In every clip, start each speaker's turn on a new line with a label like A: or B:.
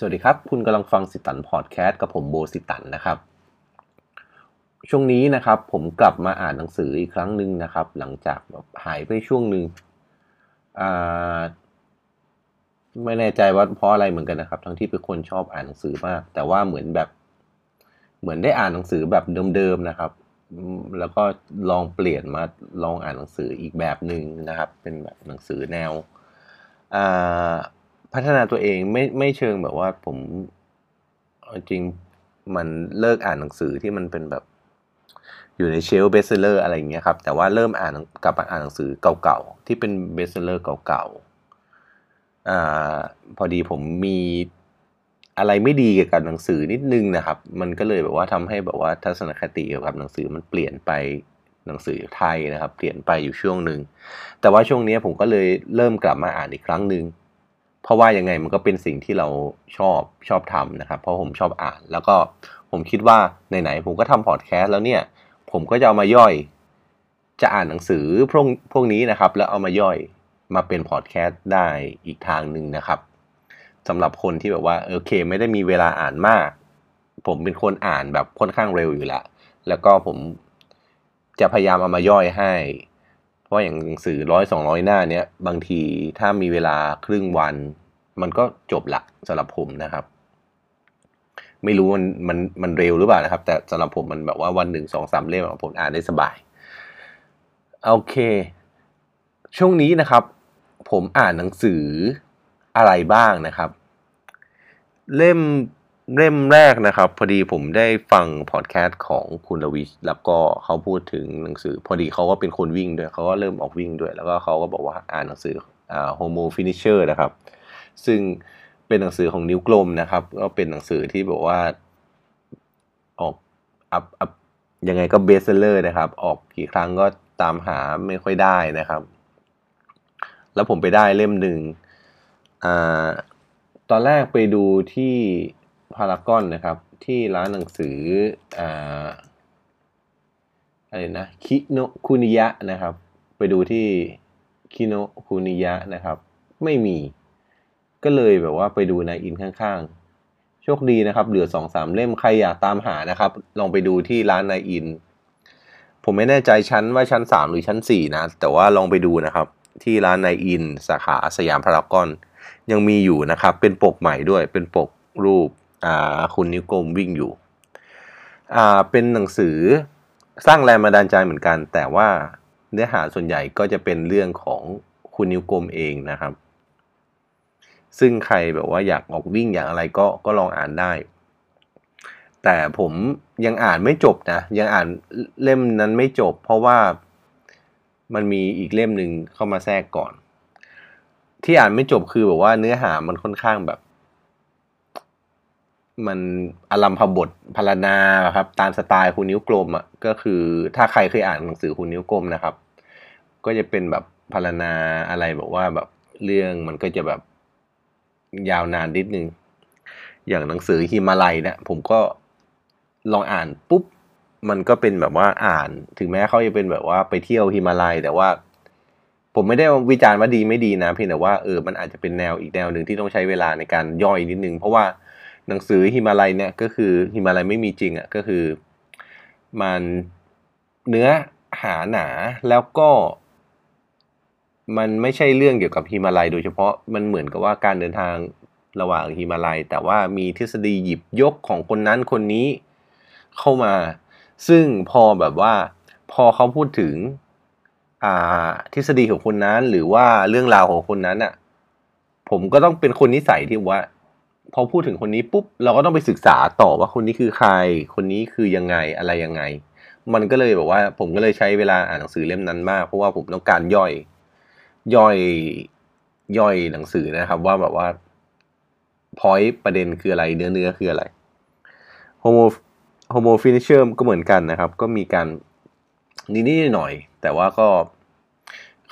A: สวัสดีครับ คุณกำลังฟังสิตันพอดแคสต์กับผมโบสิตันนะครับ ช่วงนี้นะครับผมกลับมาอ่านหนังสืออีกครั้งหนึ่งนะครับ หลังจากแบบหายไปช่วงหนึ่งไม่แน่ใจว่าเพราะอะไรเหมือนกันนะครับ ทั้งที่เป็นคนชอบอ่านหนังสือมาก แต่ว่าเหมือนแบบ เหมือนได้อ่านหนังสือแบบเดิมๆนะครับ แล้วก็ลองเปลี่ยนมาลองอ่านหนังสืออีกแบบหนึ่งนะครับ เป็นแบบหนังสือแนวอ่า พัฒนาตัวเองไม่ไม่เชิงแบบว่าผมจริงมันเลิกอ่านหนังสือที่มันเป็นแบบ อยู่ใน shelf best seller อะไรอย่างเงี้ยครับ แต่ว่าเริ่มอ่านกลับมาอ่านหนังสือเก่าๆที่เป็น best seller เก่าๆอ่าพอดีผมมีอะไรไม่ดีเกี่ยวกับหนังสือนิดนึงนะครับ มันก็เลยแบบว่าทำให้แบบว่าทัศนคติเกี่ยวกับหนังสือมันเปลี่ยนไปหนังสือไทยนะครับ เปลี่ยนไปอยู่ช่วงหนึ่งแต่ว่าช่วงนี้ผมก็เลยเริ่มกลับมาอ่านอีกครั้งหนึ่ง เพราะว่ายังไงมันก็เป็นสิ่งที่เราชอบชอบทำนะครับ เพราะผมชอบอ่าน แล้วก็ผมคิดว่าไหนๆผมก็ทำพอดแคสต์แล้วเนี่ย ผมก็จะเอามาย่อย จะอ่านหนังสือพวกพวกนี้นะครับ แล้วเอามาย่อยมาเป็นพอดแคสต์ได้อีกทางหนึ่งนะครับสำหรับคนที่แบบว่าโอเค ไม่ได้มีเวลาอ่านมาก ผมเป็นคนอ่านแบบค่อนข้างเร็วอยู่แล้วแล้วก็ผมจะพยายามเอามาย่อยให้ เพราะอย่างหนังสือร้อยสองร้อยหน้าเนี้ยบางทีถ้ามีเวลาครึ่งวัน มันก็จบละสำหรับผมนะครับ ไม่รู้มันมันมันเร็วหรือเปล่านะครับ แต่สำหรับผมมันแบบว่าวันหนึ่งสองสามเล่มผมอ่านได้สบายโอเค ช่วงนี้นะครับ ผมอ่านหนังสืออะไรบ้างนะครับ เล่ม เล่มแรกนะครับ พอดีผมได้ฟังพอดแคสต์ของคุณลวิชแล้วก็เขาพูดถึงหนังสือ พอดีเขาก็เป็นคนวิ่งด้วยเขาก็เริ่มออกวิ่งด้วย แล้วก็เขาก็บอกว่าอ่านหนังสืออ่า Homo Finisher นะครับ ซึ่งเป็นหนังสือของนิ้วกลมนะครับ ก็เป็นหนังสือที่บอกว่าออกอัพอัพยังไงก็เบสเซอร์นะครับ ออกกี่ครั้งก็ตามหาไม่ค่อยได้นะครับ แล้วผมไปได้เล่มหนึ่งอ่าตอนแรกไปดูที่ พารากอนนะครับ ที่ร้านหนังสืออ่าอะไรนะคิโนคุนิยะนะครับ ไปดูที่คิโนคุนิยะนะครับ ไม่มี ก็เลยแบบว่าไปดูในอินข้างๆ โชคดีนะครับ เหลือสองสามเล่มใครอยากตามหานะครับ ลองไปดูที่ร้านในอิน ผมไม่แน่ใจชั้นว่าชั้นสามหรือชั้นสี่นะ แต่ว่าลองไปดูนะครับ ที่ร้านในอิน สาขาสยามพารากอนยังมีอยู่นะครับ เป็นปกใหม่ด้วยเป็นปกรูป คุณนิ้วกลมวิ่งอยู่ เป็นหนังสือสร้างแรงบันดาลใจเหมือนกัน แต่ว่าเนื้อหาส่วนใหญ่ก็จะเป็นเรื่องของคุณนิ้วกลมเองนะครับ ซึ่งใครแบบว่าอยากออกวิ่งอยางอะไรก็ก็ลองอ่านได้ แต่ผมยังอ่านไม่จบนะยังอ่านเล่มนั้นไม่จบ เพราะว่ามันมีอีกเล่มหนึ่งเข้ามาแทรกก่อน ที่อ่านไม่จบคือแบบว่าเนื้อหามันค่อนข้างแบบ มันอลัมพบทพารนาครับ ตามสไตล์คุณนิ้วกลมอะก็คือถ้าใครเคยอ่านหนังสือคุณนิ้วกลมนะครับ ก็จะเป็นแบบพารนาอะไรบอกว่าแบบเรื่องมันก็จะแบบยาวนานนิดนึง อย่างหนังสือฮิมาลัยเนี่ยผมก็ลองอ่านปุ๊บ มันก็เป็นแบบว่าอ่าน ถึงแม้เขาจะเป็นแบบว่าไปเที่ยวฮิมาลัย แต่ว่า ผมไม่ได้วิจารณ์ว่าดีไม่ดีนะเพียงแต่ว่าเออมันอาจจะเป็นแนวอีกแนวหนึ่งที่ต้องใช้เวลาในการย่อยนิดนึง เพราะว่า หนังสือฮิมาลัยเนี่ยก็คือฮิมาลัยไม่มีจริงอะ่ะก็คือ มันเนื้อหาหนาแล้วก็ มันไม่ใช่เรื่องเกี่ยวกับฮิมาลัย โดยเฉพาะมันเหมือนกับว่าการเดินทางระหว่างฮิมาลัย แต่ว่ามีทฤษฎีหยิบยกของคนนั้นคนนี้เข้ามา ซึ่งพอแบบว่า พอเขาพูดถึงทฤษฎีของคนนั้นหรือว่าเรื่องราวของคนนั้นอะผมก็ต้องเป็นคนนิสัยที่ว่า พอพูดถึงคนนี้ปุ๊บเราก็ต้องไปศึกษาต่อว่าคนนี้คือใคร คนนี้คือยังไงอะไรยังไง มันก็เลยแบบว่า ผมก็เลยใช้เวลาอ่านหนังสือเล่มนั้นมาก เพราะว่าผมต้องการย่อย ย่อยย่อยหนังสือนะครับ ว่าแบบว่า point ประเด็นคืออะไรเนื้อเนื้อคืออะไร Homo Homo Finisher ก็เหมือนกันนะครับ ก็มีการนิดๆหน่อย แต่ว่าก็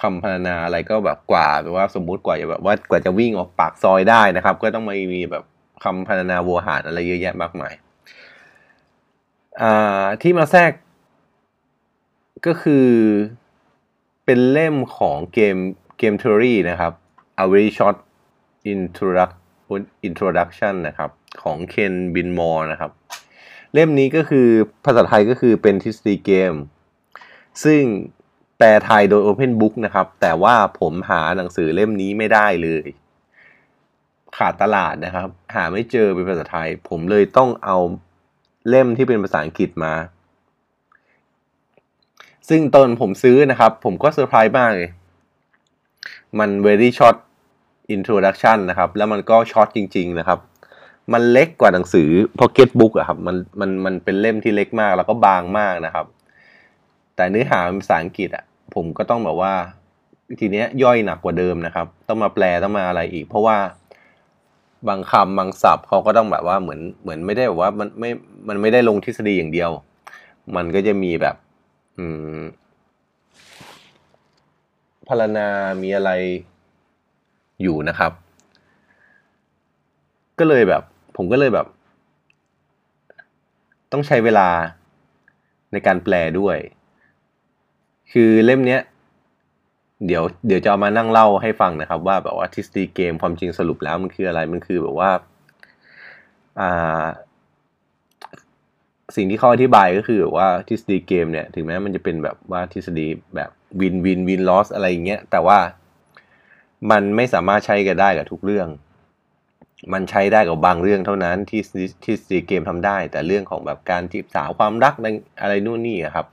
A: คำพรรณนาอะไรก็แบบกว่าแบบว่าสมมุติกว่าจะแบบว่ากว่าจะวิ่งออกปากซอยได้นะครับ ก็ต้องมามีแบบคำพรรณนาโวหารอะไรเยอะแยะมากมายอ่าที่มาแทรก ก็คือเป็นเล่มของเกมเกมทอรี่นะครับ a very short Introduction นะครับ ของเคนบินมอร์นะครับ เล่มนี้ก็คือภาษาไทยก็คือเป็นทฤษฎีเกม ซึ่ง แปลไทยโดย Open Book นะครับ แต่ว่าผมหาหนังสือเล่มนี้ไม่ได้เลย ขาดตลาดนะครับ หาไม่เจอเป็นภาษาไทย ผมเลยต้องเอาเล่มที่เป็นภาษาอังกฤษมา ซึ่งตอนผมซื้อนะครับ ผมก็เซอร์ไพรส์มากเลย มัน very short introduction นะครับ แล้วมันก็ short จริง ๆ นะครับ มันเล็กกว่าหนังสือ pocket book อะครับ มันมันมันเป็นเล่มที่เล็กมากแล้วก็บางมากนะครับ แต่เนื้อหาเป็นภาษาอังกฤษอะผมก็ต้องแบบว่าทีเนี้ยย่อยหนักกว่าเดิมนะครับ ต้องมาแปลต้องมาอะไรอีก เพราะว่าบางคำบางศัพท์เขาก็ต้องแบบว่าเหมือนเหมือนไม่ได้แบบว่ามันไม่มันไม่ได้ลงทฤษฎีอย่างเดียว มันก็จะมีแบบ อืมพารณามีอะไรอยู่นะครับ ก็เลยแบบ ผมก็เลยแบบ ต้องใช้เวลาในการแปลด้วย คือเล่มเนี้ยเดี๋ยวเดี๋ยวจะเอามานั่งเล่าให้ฟังนะครับ ว่าแบบว่าทฤษฎีเกมความจริงสรุปแล้วมันคืออะไรมันคือแบบว่าอ่าสิ่งที่เขาอธิบายก็คือแบบว่าทฤษฎีเกมเนี่ยถึงแม้มันจะเป็นแบบว่าทฤษฎีแบบ win win win loss อะไรอย่างเงี้ยแต่ว่ามันไม่สามารถใช้กันได้กับทุกเรื่อง มันใช้ได้กับบางเรื่องเท่านั้นที่ทฤษฎีเกมทำได้ แต่เรื่องของแบบการจีบสาวความรักอะไรนู่นนี่ครับ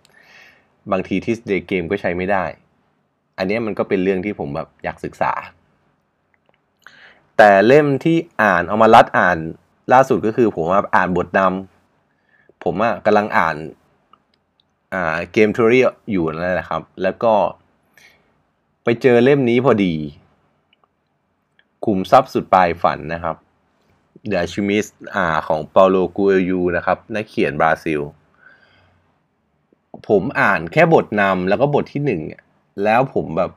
A: บางทีที่ซีเกมก็ใช้ไม่ได้ อันนี้มันก็เป็นเรื่องที่ผมแบบอยากศึกษา แต่เล่มที่อ่านเอามาลัดอ่านล่าสุดก็คือผมอ่านบทนำผมอะกำลังอ่านอ่าเกมทอรี่อยู่นั่นแหละครับ แล้วก็ไปเจอเล่มนี้พอดีคุมทรัพย์สุดปลายฝันนะครับ The Alchemist อ่าของเปาโลกูเอยูนะครับ นักเขียนบราซิล ผมอ่านแค่บทนำแล้วก็บทที่หนึ่งแล้วผมแบบ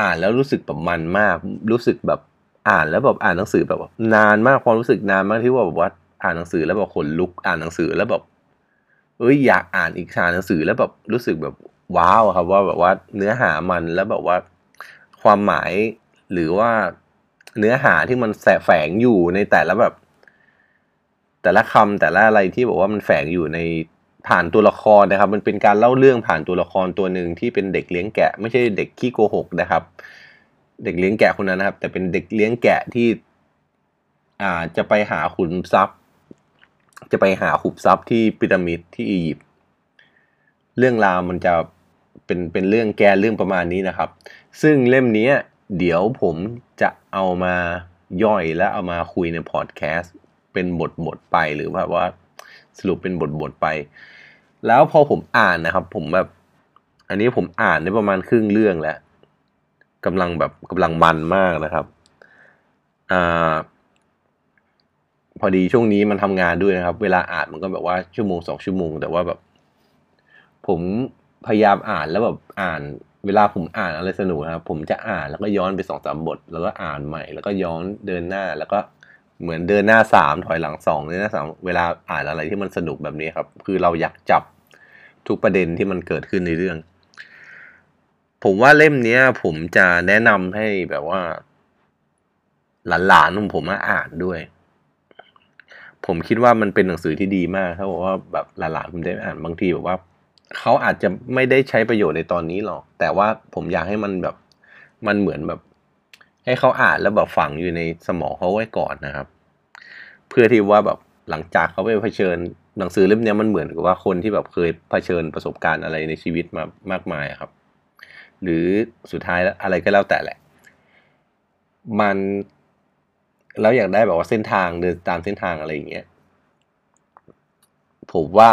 A: อ่านแล้วรู้สึกแบบมันมาก รู้สึกแบบอ่านแล้วแบบอ่านหนังสือแบบนานมากความรู้สึกนานมากที่ว่าแบบว่าอ่านหนังสือแล้วแบบขนลุกอ่านหนังสือแล้วแบบเอ้ยอยากอ่านอีกอ่านหนังสือแล้วแบบรู้สึกแบบว้าวครับว่าแบบว่าเนื้อหามันแล้วแบบว่าความหมายหรือว่าเนื้อหาที่มันแแฝงอยู่ในแต่ละแบบ แต่ละคำแต่ละอะไรที่บอกว่ามันแฝงอยู่ใน ผ่านตัวละครนะครับ มันเป็นการเล่าเรื่องผ่านตัวละครตัวหนึ่งที่เป็นเด็กเลี้ยงแกะ ไม่ใช่เด็กขี้โกหกนะครับ เด็กเลี้ยงแกะคนนั้นนะครับ แต่เป็นเด็กเลี้ยงแกะที่อ่าจะไปหาขุนทรัพย์ จะไปหาขุบทรัพย์ที่พีระมิดที่อียิปต์เรื่องราวมันจะเป็นเป็นเรื่องแกเรื่องประมาณนี้นะครับ ซึ่งเล่มนี้เดี๋ยวผมจะเอามาย่อยและเอามาคุยในพอดแคสต์เป็นบทบทไปหรือแบบว่า สรุปเป็นบทบทไป แล้วพอผมอ่านนะครับ ผมแบบ อันนี้ผมอ่านได้ประมาณครึ่งเรื่องแล้วกำลังแบบกำลังมันมากนะครับอ่าพอดีช่วงนี้มันทำงานด้วยนะครับ เวลาอ่านมันก็แบบว่าชั่วโมงสองชั่วโมง แต่ว่าแบบ ผมพยายามอ่านแล้วแบบอ่าน เวลาผมอ่านอะไรสนุกนะครับ ผมจะอ่านแล้วก็ย้อนไปสองสามบท แล้วก็อ่านใหม่ แล้วก็ย้อนเดินหน้า แล้วก็ เหมือนเดินหน้าสามถอยหลังสองเดินหน้าสามเวลาอ่านอะไรที่มันสนุกแบบนี้ครับ คือเราอยากจับทุกประเด็นที่มันเกิดขึ้นในเรื่อง ผมว่าเล่มเนี้ย ผมจะแนะนำให้แบบว่า หลานๆของผมมาอ่านด้วย ผมคิดว่ามันเป็นหนังสือที่ดีมากถ้าบอกว่าแบบหลานๆผมได้อ่านบางทีแบบว่าเขาอาจจะไม่ได้ใช้ประโยชน์ในตอนนี้หรอก แต่ว่าผมอยากให้มันแบบ มันเหมือนแบบ ให้เขาอ่านแล้วแบบฝังอยู่ในสมองเขาไว้ก่อนนะครับ เพื่อที่ว่าแบบหลังจากเขาไปเผชิญหนังสือเล่มนี้มันเหมือนกับว่าคนที่แบบเคยเผชิญประสบการณ์อะไรในชีวิตมามากมายครับ หรือสุดท้ายอะไรก็แล้วแต่แหละ มันแล้วอยากได้แบบว่าเส้นทางเดินตามเส้นทางอะไรอย่างเงี้ยผมว่า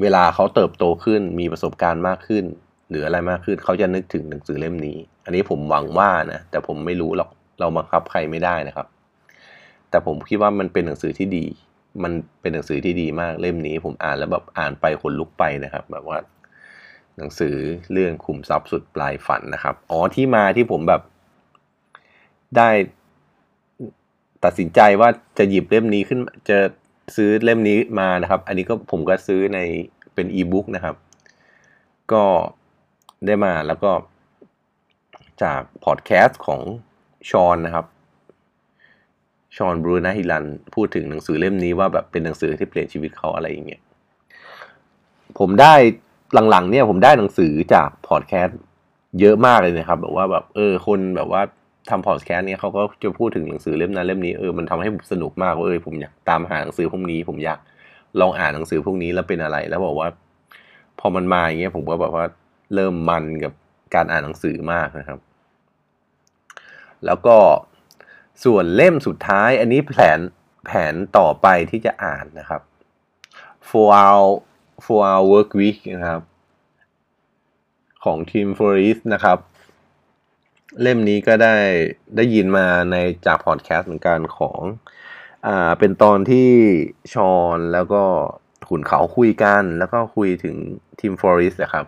A: เวลาเขาเติบโตขึ้นมีประสบการณ์มากขึ้น หรืออะไรมากขึ้นเขาจะนึกถึงหนังสือเล่มนี้ อันนี้ผมหวังว่านะแต่ผมไม่รู้หรอกเราบังคับใครไม่ได้นะครับ แต่ผมคิดว่ามันเป็นหนังสือที่ดี มันเป็นหนังสือที่ดีมากเล่มนี้ ผมอ่านแล้วแบบอ่านไปขนลุกไปนะครับ แบบว่า หนังสือเรื่องขุมทรัพย์สุดปลายฝันนะครับอ๋อที่มาที่ผมแบบได้ตัดสินใจว่าจะหยิบเล่มนี้ขึ้นจะซื้อเล่มนี้มานะครับ อันนี้ก็ผมก็ซื้อในเป็นอีบุ๊กนะครับ ก็ ได้มาแล้วก็จากพอดแคสต์ของชอนนะครับชอนบรูนาฮิลันพูดถึงหนังสือเล่มนี้ว่าแบบเป็นหนังสือที่เปลี่ยนชีวิตเขาอะไรอย่างเงี้ยผมได้หลังๆ เนี่ยผมได้หนังสือจากพอดแคสต์เยอะมากเลยนะครับ แบบว่าแบบเออคนแบบว่าทำพอดแคสต์เนี่ยเขาก็จะพูดถึงหนังสือเล่มนั้นเล่มนี้เออมันทำให้ผมสนุกมากว่าเออผมอยากตามหาหนังสือพวกนี้ ผมอยากลองอ่านหนังสือพวกนี้แล้วเป็นอะไร แล้วบอกว่า พอมันมาอย่างเงี้ยผมก็แบบว่า เริ่มมันกับการอ่านหนังสือมากนะครับ แล้วก็ส่วนเล่มสุดท้าย อันนี้แผนแผนต่อไปที่จะอ่านนะครับ four hour four hour work week นะครับ ของทีม f o r e s นะครับ เล่มนี้ก็ได้ได้ยินมาในจากพอดแคสต์เหมือนกันของอ่าเป็นตอนที่ชอนแล้วก็ขุนเขาคุยกัน แล้วก็คุยถึงทีม f o r e s นะครับ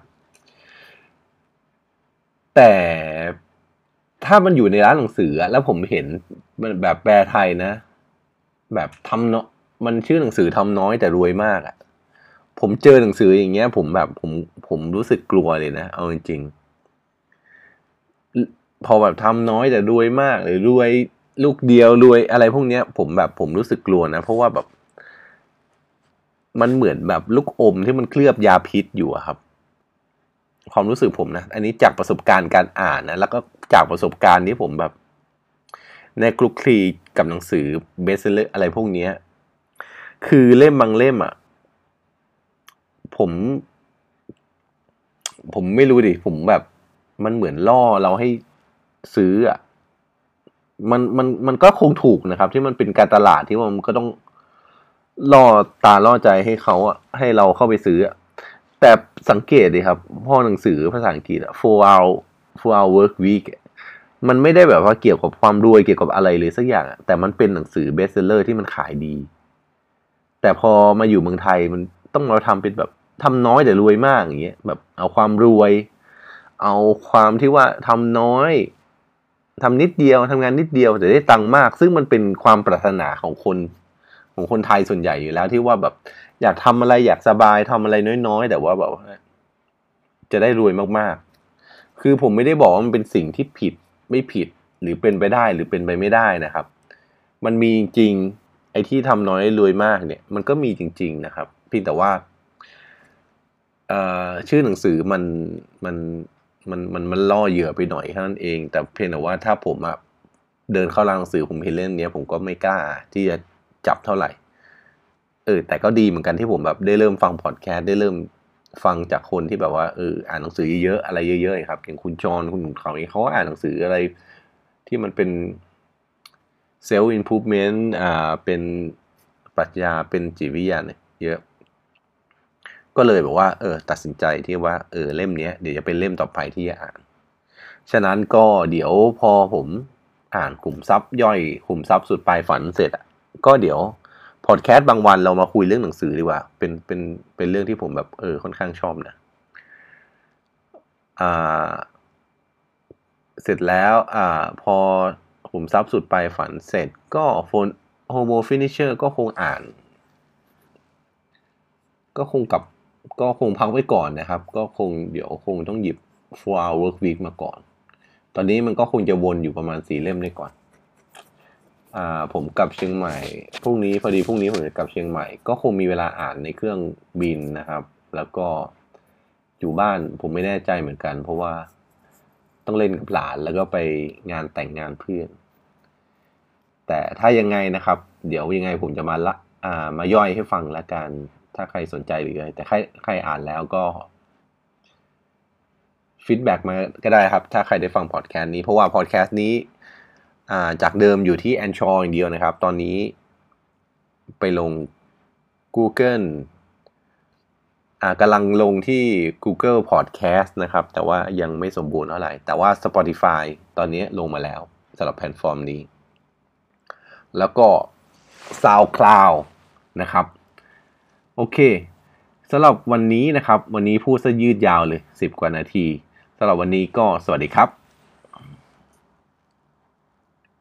A: แต่ถ้ามันอยู่ในร้านหนังสือแล้วผมเห็นมันแบบแปลไทยนะ แบบทำเนาะมันชื่อหนังสือทำน้อยแต่รวยมากอะผมเจอหนังสืออย่างเงี้ย ผมแบบผมผมรู้สึกกลัวเลยนะเอาจริงๆพอแบบทำน้อยแต่รวยมาก หรือรวยลูกเดียวรวยอะไรพวกเนี้ย ผมแบบผมรู้สึกกลัวนะ เพราะว่าแบบ มันเหมือนแบบลูกอมที่มันเคลือบยาพิษอยู่ครับ ความรู้สึกผมนะ อันนี้จากประสบการณ์การอ่านนะ แล้วก็จากประสบการณ์ที่ผมแบบในคลุกคลีกับหนังสือเบสเซอร์อะไรพวกนี้คือเล่มบางเล่มอะ ผม ผมไม่รู้ดิ ผมแบบ มันเหมือนล่อเราให้ซื้ออะ มันมันมันก็คงถูกนะครับ ที่มันเป็นการตลาดที่มันก็ต้องล่อตาล่อใจให้เขาอะ ให้เราเข้าไปซื้ออะ แต่สังเกตดิครับพ่อหนังสือภาษาอังกฤษอะ four hour four hour work week มันไม่ได้แบบว่าเกี่ยวกับความรวยเกี่ยวกับอะไรเลยสักอย่างแต่มันเป็นหนังสือเบสเซอร์ที่มันขายดี แต่พอมาอยู่เมืองไทยมันต้องมาทำเป็นแบบทำน้อยแต่รวยมากอย่างเงี้ยแบบเอาความรวย เอาความที่ว่าทำน้อยทำนิดเดียวทำงานนิดเดียวแต่ได้ตังค์มาก ซึ่งมันเป็นความปรารถนาของคนของคนไทยส่วนใหญ่อยู่แล้วที่ว่าแบบ อยากทำอะไรอยากสบายทำอะไรน้อยๆ แต่ว่าแบบจะได้รวยมากๆ คือผมไม่ได้บอกว่ามันเป็นสิ่งที่ผิดไม่ผิดหรือเป็นไปได้หรือเป็นไปไม่ได้นะครับ มันมีจริงไอ้ที่ทำน้อยรวยมากเนี่ย มันก็มีจริง ๆ นะครับเพียงแต่ว่าชื่อหนังสือมันมันมันมันมันล่อเหยื่อไปหน่อยแค่นั้นเอง แต่เพียงแต่ว่าถ้าผมเดินเข้าร้านหนังสือผมเห็นเล่มนี้ผมก็ไม่กล้าที่จะจับเท่าไหร่ เออแต่ก็ดีเหมือนกันที่ผมแบบได้เริ่มฟังพอดแคสต์ได้เริ่มฟังจากคนที่แบบว่าเอออ่านหนังสือเยอะอะไรเยอะๆครับ อย่างคุณจอนคุณเขาเองเขาอ่านหนังสืออะไรที่มันเป็นเซลล์อินพุตเมนต์อ่าเป็นปรัชญาเป็นจิตวิทยาเนี่ยเยอะ ก็เลยบอกว่าเออตัดสินใจที่ว่าเออเล่มนี้เดี๋ยวจะเป็นเล่มต่อไปที่จะอ่าน ฉะนั้นก็เดี๋ยวพอผมอ่านขุมทรัพย์ย่อยขุมทรัพย์สุดปลายฝันเสร็จอะก็เดี๋ยว พอดแคสต์บางวันเรามาคุยเรื่องหนังสือดีกว่า เป็นเป็นเป็นเรื่องที่ผมแบบเออค่อนข้างชอบนะอ่า เสร็จแล้ว อ่า พอขุมทรัพย์สุดปลายฝันเสร็จก็โฟน Homo Finisher ก็คงอ่าน ก็คงกับก็คงพักไว้ก่อนนะครับ ก็คงเดี๋ยวคงต้องหยิบ four hour work week มาก่อน ตอนนี้มันก็คงจะวนอยู่ประมาณสี่เล่มได้ก่อน อ่าผมกลับเชียงใหม่พรุ่งนี้พอดีพรุ่งนี้ผมจะกลับเชียงใหม่ ก็คงมีเวลาอ่านในเครื่องบินนะครับ แล้วก็อยู่บ้านผมไม่แน่ใจเหมือนกัน เพราะว่าต้องเล่นกับหลานแล้วก็ไปงานแต่งงานเพื่อน แต่ถ้ายังไงนะครับ เดี๋ยวยังไงผมจะมาละอ่ามาย่อยให้ฟังละกัน ถ้าใครสนใจหรือไรแต่ใครใครอ่านแล้วก็ฟีดแบ็กมาก็ได้ครับ ถ้าใครได้ฟังพอดแคสต์นี้เพราะว่าพอดแคสต์นี้ จากเดิมอยู่ที่ a n c h o r อย่างเดียวนะครับ ตอนนี้ไปลง Google กำลังลงที่ Google Podcast นะครับ แต่ว่ายังไม่สมบูรณ์เท่าไหร่ แต่ว่า Spotify ตอนนี้ลงมาแล้วสำหรับแพลตฟอร์มนี้ แล้วก็ SoundCloud นะครับ โอเคสำหรับวันนี้นะครับ วันนี้พูดซะยืดยาวเลย 10 กว่านาทีสำหรับวันนี้ก็สวัสดีครับ